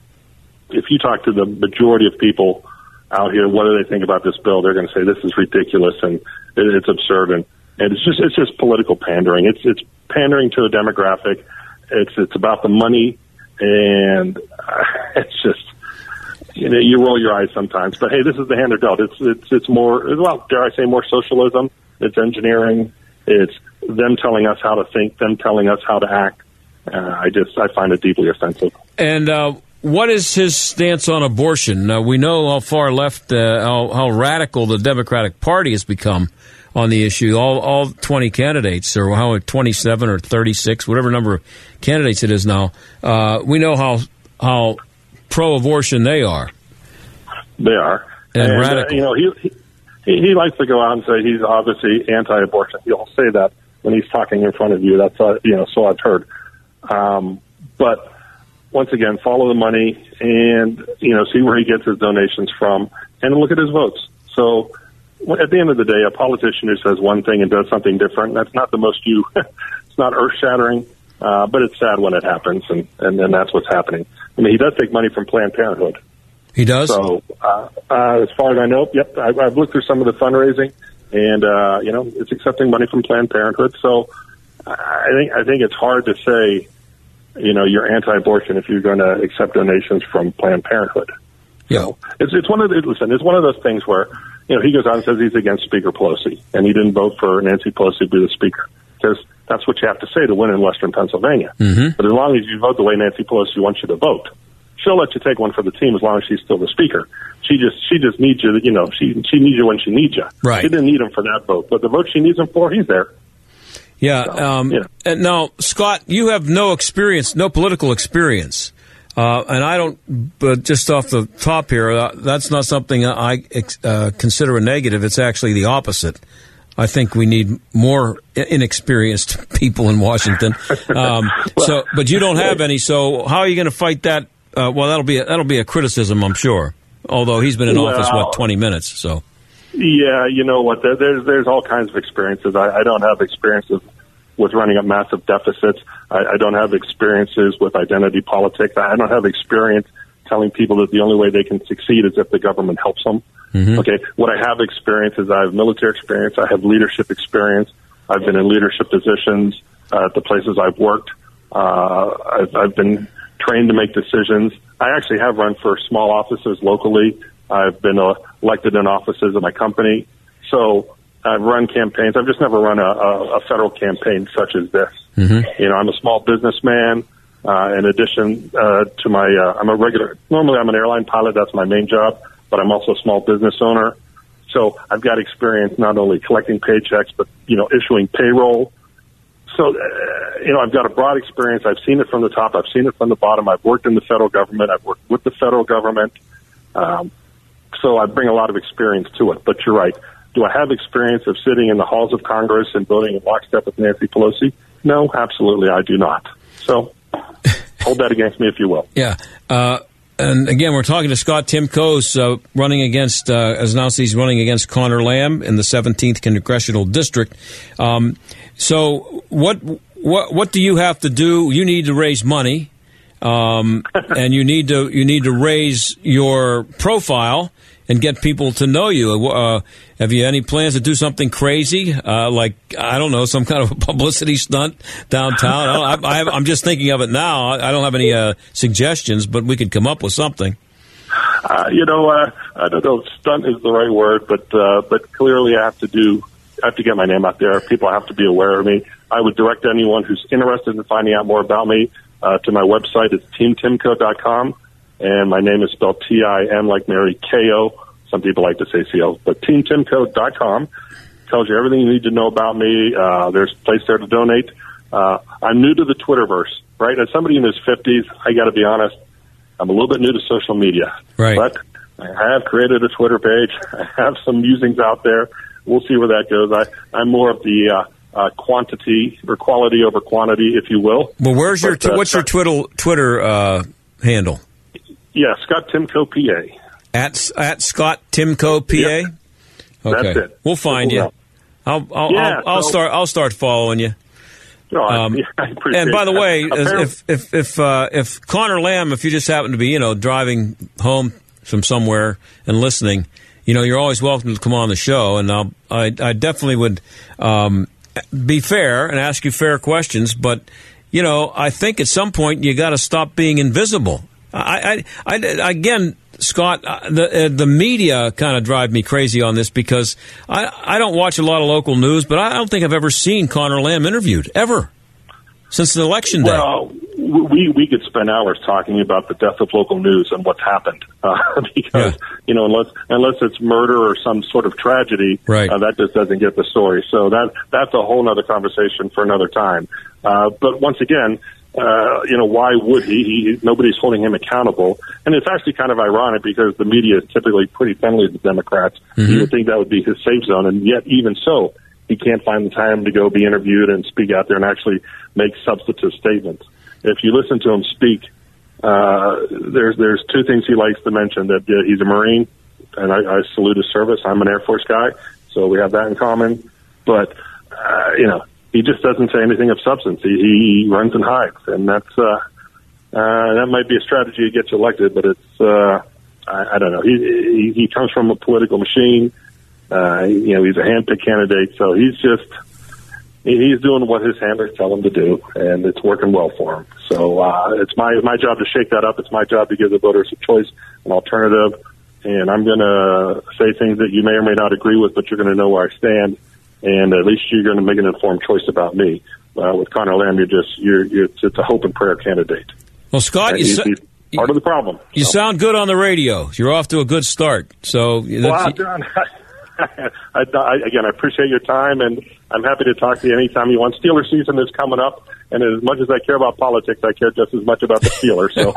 if you talk to the majority of people out here, what do they think about this bill? They're going to say this is ridiculous and it, it's absurd, and, and it's just it's just political pandering. It's it's pandering to a demographic. It's it's about the money, and uh, [LAUGHS] it's just you know, you roll your eyes sometimes. But hey, this is the hand they're dealt. It's it's it's more well, dare I say, more socialism. It's engineering. It's them telling us how to think, them telling us how to act. Uh, I just I find it deeply offensive. And uh, what is his stance on abortion? Uh, we know how far left, uh, how, how radical the Democratic Party has become on the issue. All all twenty candidates, or how twenty seven or thirty six, whatever number of candidates it is now. Uh, we know how how pro-abortion they are. They are, And uh, radical. you know, he, he he likes to go out and say he's obviously anti-abortion. He'll say that when he's talking in front of you. That's uh, you know, so I've heard. Um, but once again, follow the money and you know see where he gets his donations from, and look at his votes. So at the end of the day, a politician who says one thing and does something different, that's not the most you. [LAUGHS] it's not earth-shattering, uh, but it's sad when it happens, and and then that's what's happening. I mean, he does take money from Planned Parenthood. He does. So, uh, uh, as far as I know, yep, I've, I've looked through some of the fundraising, and uh, you know, it's accepting money from Planned Parenthood. So, I think I think it's hard to say, you know, you're anti-abortion if you're going to accept donations from Planned Parenthood. Yeah, it's it's one of the listen. It's one of those things where you know he goes out and says he's against Speaker Pelosi, and he didn't vote for Nancy Pelosi to be the Speaker because that's what you have to say to win in Western Pennsylvania. Mm-hmm. But as long as you vote the way Nancy Pelosi wants you to vote, she'll let you take one for the team as long as she's still the speaker. She just she just needs you. You know, she she needs you when she needs you. Right. She didn't need him for that vote, but the vote she needs him for, he's there. Yeah. Um, And now, Scott, you have no experience, no political experience. Uh, and I don't, but just off the top here, uh, that's not something I uh, consider a negative. It's actually the opposite. I think we need more inexperienced [LAUGHS] people in Washington. Um, [LAUGHS] so, but you don't have any. So, how are you going to fight that? Uh, well, that'll be a, that'll be a criticism, I'm sure. Although he's been in office what 20 minutes, so Yeah, you know what? There, there's there's all kinds of experiences. I, I don't have experiences with running up massive deficits. I, I don't have experiences with identity politics. I don't have experience telling people that the only way they can succeed is if the government helps them. Okay, what I have experience is I have military experience. I have leadership experience. I've been in leadership positions uh, at the places I've worked. Uh, I've, I've been trained to make decisions. I actually have run for small offices locally. I've been uh, elected in offices at my company. So I've run campaigns. I've just never run a, a, a federal campaign such as this. You know, I'm a small businessman. Uh, in addition uh, to my, uh, I'm a regular. Normally, I'm an airline pilot. That's my main job. But I'm also a small business owner. So I've got experience not only collecting paychecks, but you know, issuing payroll. So, uh, you know, I've got a broad experience. I've seen it from the top. I've seen it from the bottom. I've worked in the federal government. I've worked with the federal government. Um, so I bring a lot of experience to it. But you're right. Do I have experience of sitting in the halls of Congress and voting in lockstep with Nancy Pelosi? No, absolutely, I do not. So [LAUGHS] hold that against me if you will. Yeah. Uh, and again, we're talking to Scott Timkos, uh, running against, uh, as announced, he's running against Conor Lamb in the 17th congressional district. Um, so, what what what do you have to do? You need to raise money, um, [LAUGHS] and you need to you need to raise your profile and get people to know you. Uh, have you any plans to do something crazy, uh, like I don't know, some [LAUGHS] kind of a publicity stunt downtown? I I'm just thinking of it now. I don't have any uh, suggestions, but we could come up with something. Uh, you know, uh, I don't know stunt is the right word, but uh, but clearly I have to do. I have to get my name out there. People have to be aware of me. I would direct anyone who's interested in finding out more about me uh, to my website. It's teamtimco.com, and my name is spelled T-I-M like Mary K-O. Some people like to say C-O, but teamtimco.com tells you everything you need to know about me. Uh, there's a place there to donate. Uh, I'm new to the Twitterverse, right? As somebody in his 50s, I got to be honest, I'm a little bit new to social media. Right. But I have created a Twitter page. [LAUGHS] I have some musings out there. We'll see where that goes. I, I'm more of the uh, uh, quantity or quality over quantity, if you will. Well, where's your But, uh, what's your Twitter Twitter uh, handle? Yeah, Scott Timko, PA. At at Scott Timko PA. Okay, That's it. we'll find Simple you. I'll I'll, Yeah, I'll, I'll so- start I'll start following you. No, I- Um, [LAUGHS] yeah, and by the way, if if if uh, if Conor Lamb, if you just happen to be you know driving home from somewhere and listening, you know you're always welcome to come on the show, and I'll, I I definitely would um, be fair and ask you fair questions, but you know I think at some point you got to stop being invisible. I, I, I again Scott, uh, the uh, the media kind of drive me crazy on this because I I don't watch a lot of local news, but I don't think I've ever seen Conor Lamb interviewed ever since the election day. Well, we we could spend hours talking about the death of local news and what's happened [LAUGHS] uh, because you know unless unless it's murder or some sort of tragedy, right. uh, that just doesn't get the story. So that that's a whole other conversation for another time. Uh, but once again. Uh, you know, why would he? he? Nobody's holding him accountable. And it's actually kind of ironic because the media is typically pretty friendly to the Democrats. Mm-hmm. You would think that would be his safe zone. And yet, even so, he can't find the time to go be interviewed and speak out there and actually make substantive statements. If you listen to him speak, uh, there's there's two things he likes to mention that uh, he's a Marine, and I, I salute his service. I'm an Air Force guy, so we have that in common. But uh, you know, he just doesn't say anything of substance. He, he runs and hides, and that's uh, uh, that might be a strategy to get you elected, but it's uh, I, I don't know. He, he he comes from a political machine. Uh, you know, he's a handpicked candidate, so he's just he's doing what his handlers tell him to do, and it's working well for him. So uh, it's my my job to shake that up. It's my job to give the voters a choice, an alternative, and I'm going to say things that you may or may not agree with, but you're going to know where I stand, and at least you're going to make an informed choice about me. Uh, with Conor Lamb, you're just you're, you're it's a hope and prayer candidate. Well, Scott, you, he's part of the problem. you sound good on the radio. You're off to a good start. So Well, John, [LAUGHS] I, I, again, I appreciate your time, and I'm happy to talk to you anytime you want. Steeler season is coming up, and as much as I care about politics, I care just as much about the Steelers. So,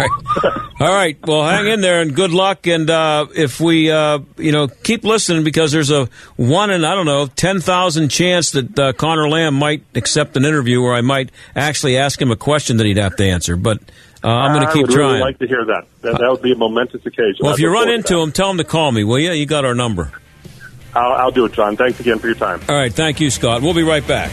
[LAUGHS] All right. Well, hang in there and good luck. And uh, if we, uh, you know, keep listening because there's a one in I don't know ten thousand chance that uh, Conor Lamb might accept an interview, or I might actually ask him a question that he'd have to answer. But uh, I'm going to keep would trying. really like to hear that. That, that would be a momentous occasion. well, I if you run into him, tell him to call me, will you? You got our number. I'll, I'll do it, John. Thanks again for your time. All right. Thank you, Scott. We'll be right back.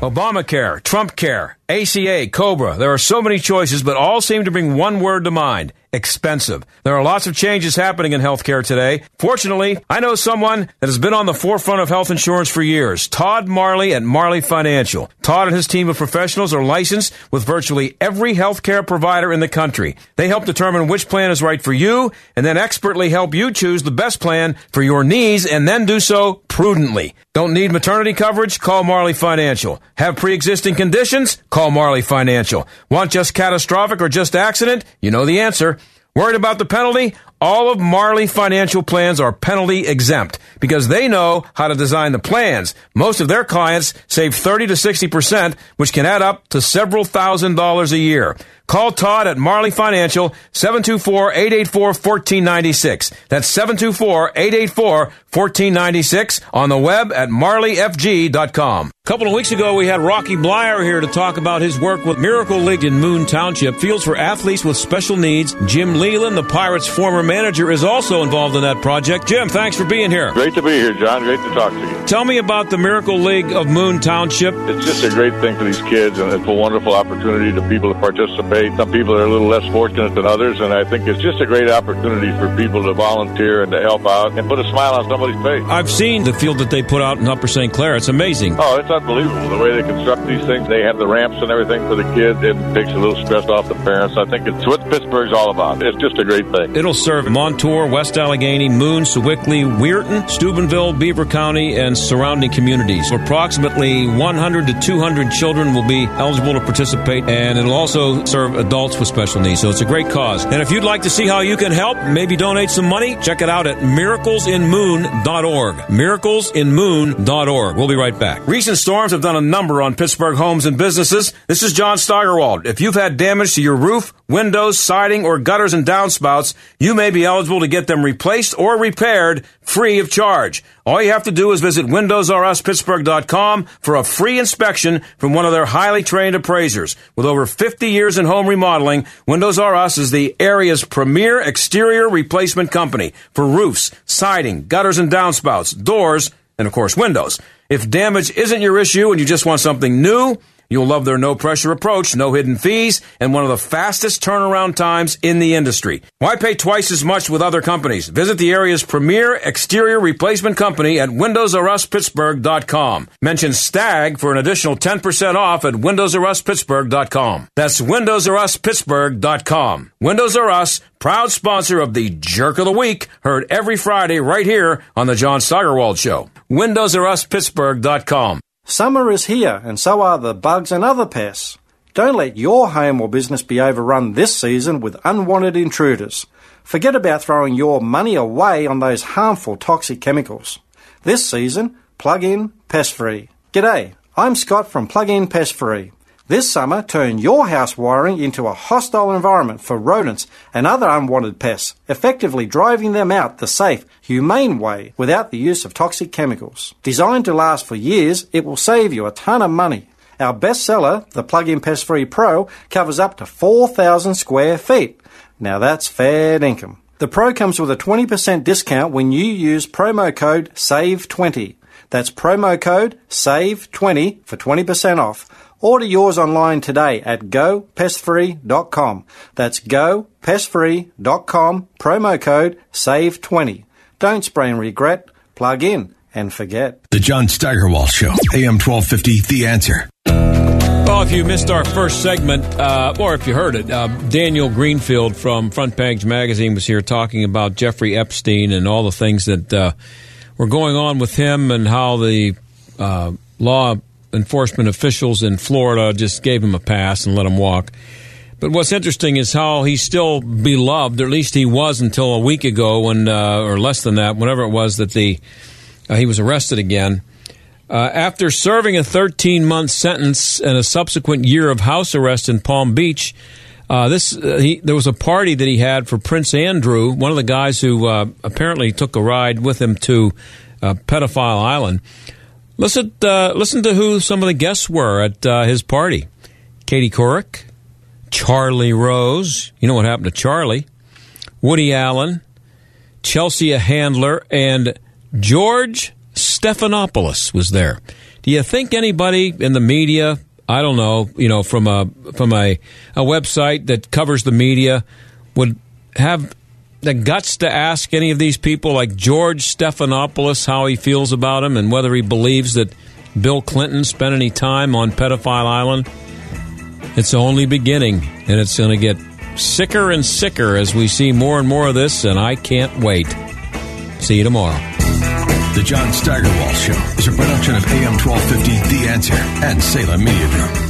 Obamacare, Trump Care, ACA, Cobra. There are so many choices, but all seem to bring one word to mind expensive. There are lots of changes happening in healthcare today. Fortunately, I know someone that has been on the forefront of health insurance for years Todd Marley at Marley Financial. Todd and his team of professionals are licensed with virtually every healthcare provider in the country. They help determine which plan is right for you and then expertly help you choose the best plan for your needs and then do so prudently. Don't need maternity coverage? Call Marley Financial. Have pre existing conditions? Call Marley Financial. Want just catastrophic or just accident? You know the answer. Worried about the penalty? All of Marley financial plans are penalty exempt because they know how to design the plans. Most of their clients save 30 to 60%, which can add up to several thousand dollars a year. Call Todd at Marley Financial, 724-884-1496. That's 724-884-1496 on the web at marleyfg.com. A couple of weeks ago, we had Rocky Bleier here to talk about his work with Miracle League in Moon Township, Fields for Athletes with Special Needs. Jim Leyland, the Pirates' former manager, is also involved in that project. Jim, thanks for being here. Great to be here, John. Great to talk to you. Tell me about the Miracle League of Moon Township. It's just a great thing for these kids, and it's a wonderful opportunity to people to participate. Some people are a little less fortunate than others, and I think it's just a great opportunity for people to volunteer and to help out and put a smile on somebody's face. I've seen the field that they put out in Upper St. Clair. It's amazing. Oh, it's unbelievable the way they construct these things. They have the ramps and everything for the kids. It takes a little stress off the parents. I think it's what Pittsburgh's all about. It's just a great thing. It'll serve Montour, West Allegheny, Moon, Sewickley, Weirton, Steubenville, Beaver County, and surrounding communities. Approximately 100 to 200 children will be eligible to participate, and it'll also serve adults with special needs. So it's a great cause. And if you'd like to see how you can help, maybe donate some money, check it out at miraclesinmoon.org. Miraclesinmoon.org. We'll be right back. Recent storms have done a number on Pittsburgh homes and businesses. This is John Steigerwald. If you've had damage to your roof, windows, siding, or gutters and downspouts, you may be eligible to get them replaced or repaired free of charge. All you have to do is visit WindowsRUsPittsburgh.com for a free inspection from one of their highly trained appraisers. With over 50 years in home remodeling, Windows R Us is the area's premier exterior replacement company for roofs, siding, gutters and downspouts, doors, and of course windows. If damage isn't your issue and you just want something new, You'll love their no pressure approach, no hidden fees, and one of the fastest turnaround times in the industry. Why pay twice as much with other companies? Visit the area's premier exterior replacement company at WindowsRUsPittsburgh.com. Mention STAG for an additional 10% off at WindowsRUsPittsburgh.com. That's WindowsRUsPittsburgh.com. Windows R Us, proud sponsor of the Jerk of the Week, heard every Friday right here on the John Steigerwald Show. WindowsRUsPittsburgh.com. Summer is here, and so are the bugs and other pests. Don't let your home or business be overrun this season with unwanted intruders. Forget about throwing your money away on those harmful toxic chemicals. This season, plug in pest free. G'day, I'm Scott from Plug In Pest Free. This summer, turn your house wiring into a hostile environment for rodents and other unwanted pests, effectively driving them out the safe, humane way without the use of toxic chemicals. Designed to last for years, it will save you a ton of money. Our bestseller, the Plug-in Pest Free Pro, covers up to 4,000 square feet. Now that's fair income. The Pro comes with a 20% discount when you use promo code SAVE20. That's promo code SAVE20 for 20% off. Order yours online today at gopestfree.com. That's gopestfree.com, promo code SAVE20. Don't spray and regret, plug in and forget. The John Steigerwald Show, AM 1250, The Answer. Well, if you missed our first segment, uh, or if you heard it, uh, Daniel Greenfield from Front Page Magazine was here talking about Jeffrey Epstein and all the things that uh, were going on with him and how the uh, law enforcement officials in Florida just gave him a pass and let him walk. But what's interesting is how he's still beloved, or at least he was until a week ago, when uh, or less than that, whenever it was that the uh, he was arrested again. Uh, after serving a 13 month sentence and a subsequent year of house arrest in Palm Beach, uh, this uh, he, there was a party that he had for Prince Andrew, one of the guys who uh, apparently took a ride with him to Pedophile Island. Listen, uh, listen to who some of the guests were at his party: Katie Couric, Charlie Rose. You know what happened to Charlie? Woody Allen, Chelsea Handler, and George Stephanopoulos was there. Do you think anybody in the media, I don't know, you know, from a from a, a website that covers the media would have the guts to ask any of these people like George Stephanopoulos how he feels about him and whether he believes that Bill Clinton spent any time on Pedophile Island? It's only beginning, and it's going to get sicker and sicker as we see more and more of this, and I can't wait. See you tomorrow. The John Steigerwald Show is a production of AM 1250 The Answer and Salem Media Group.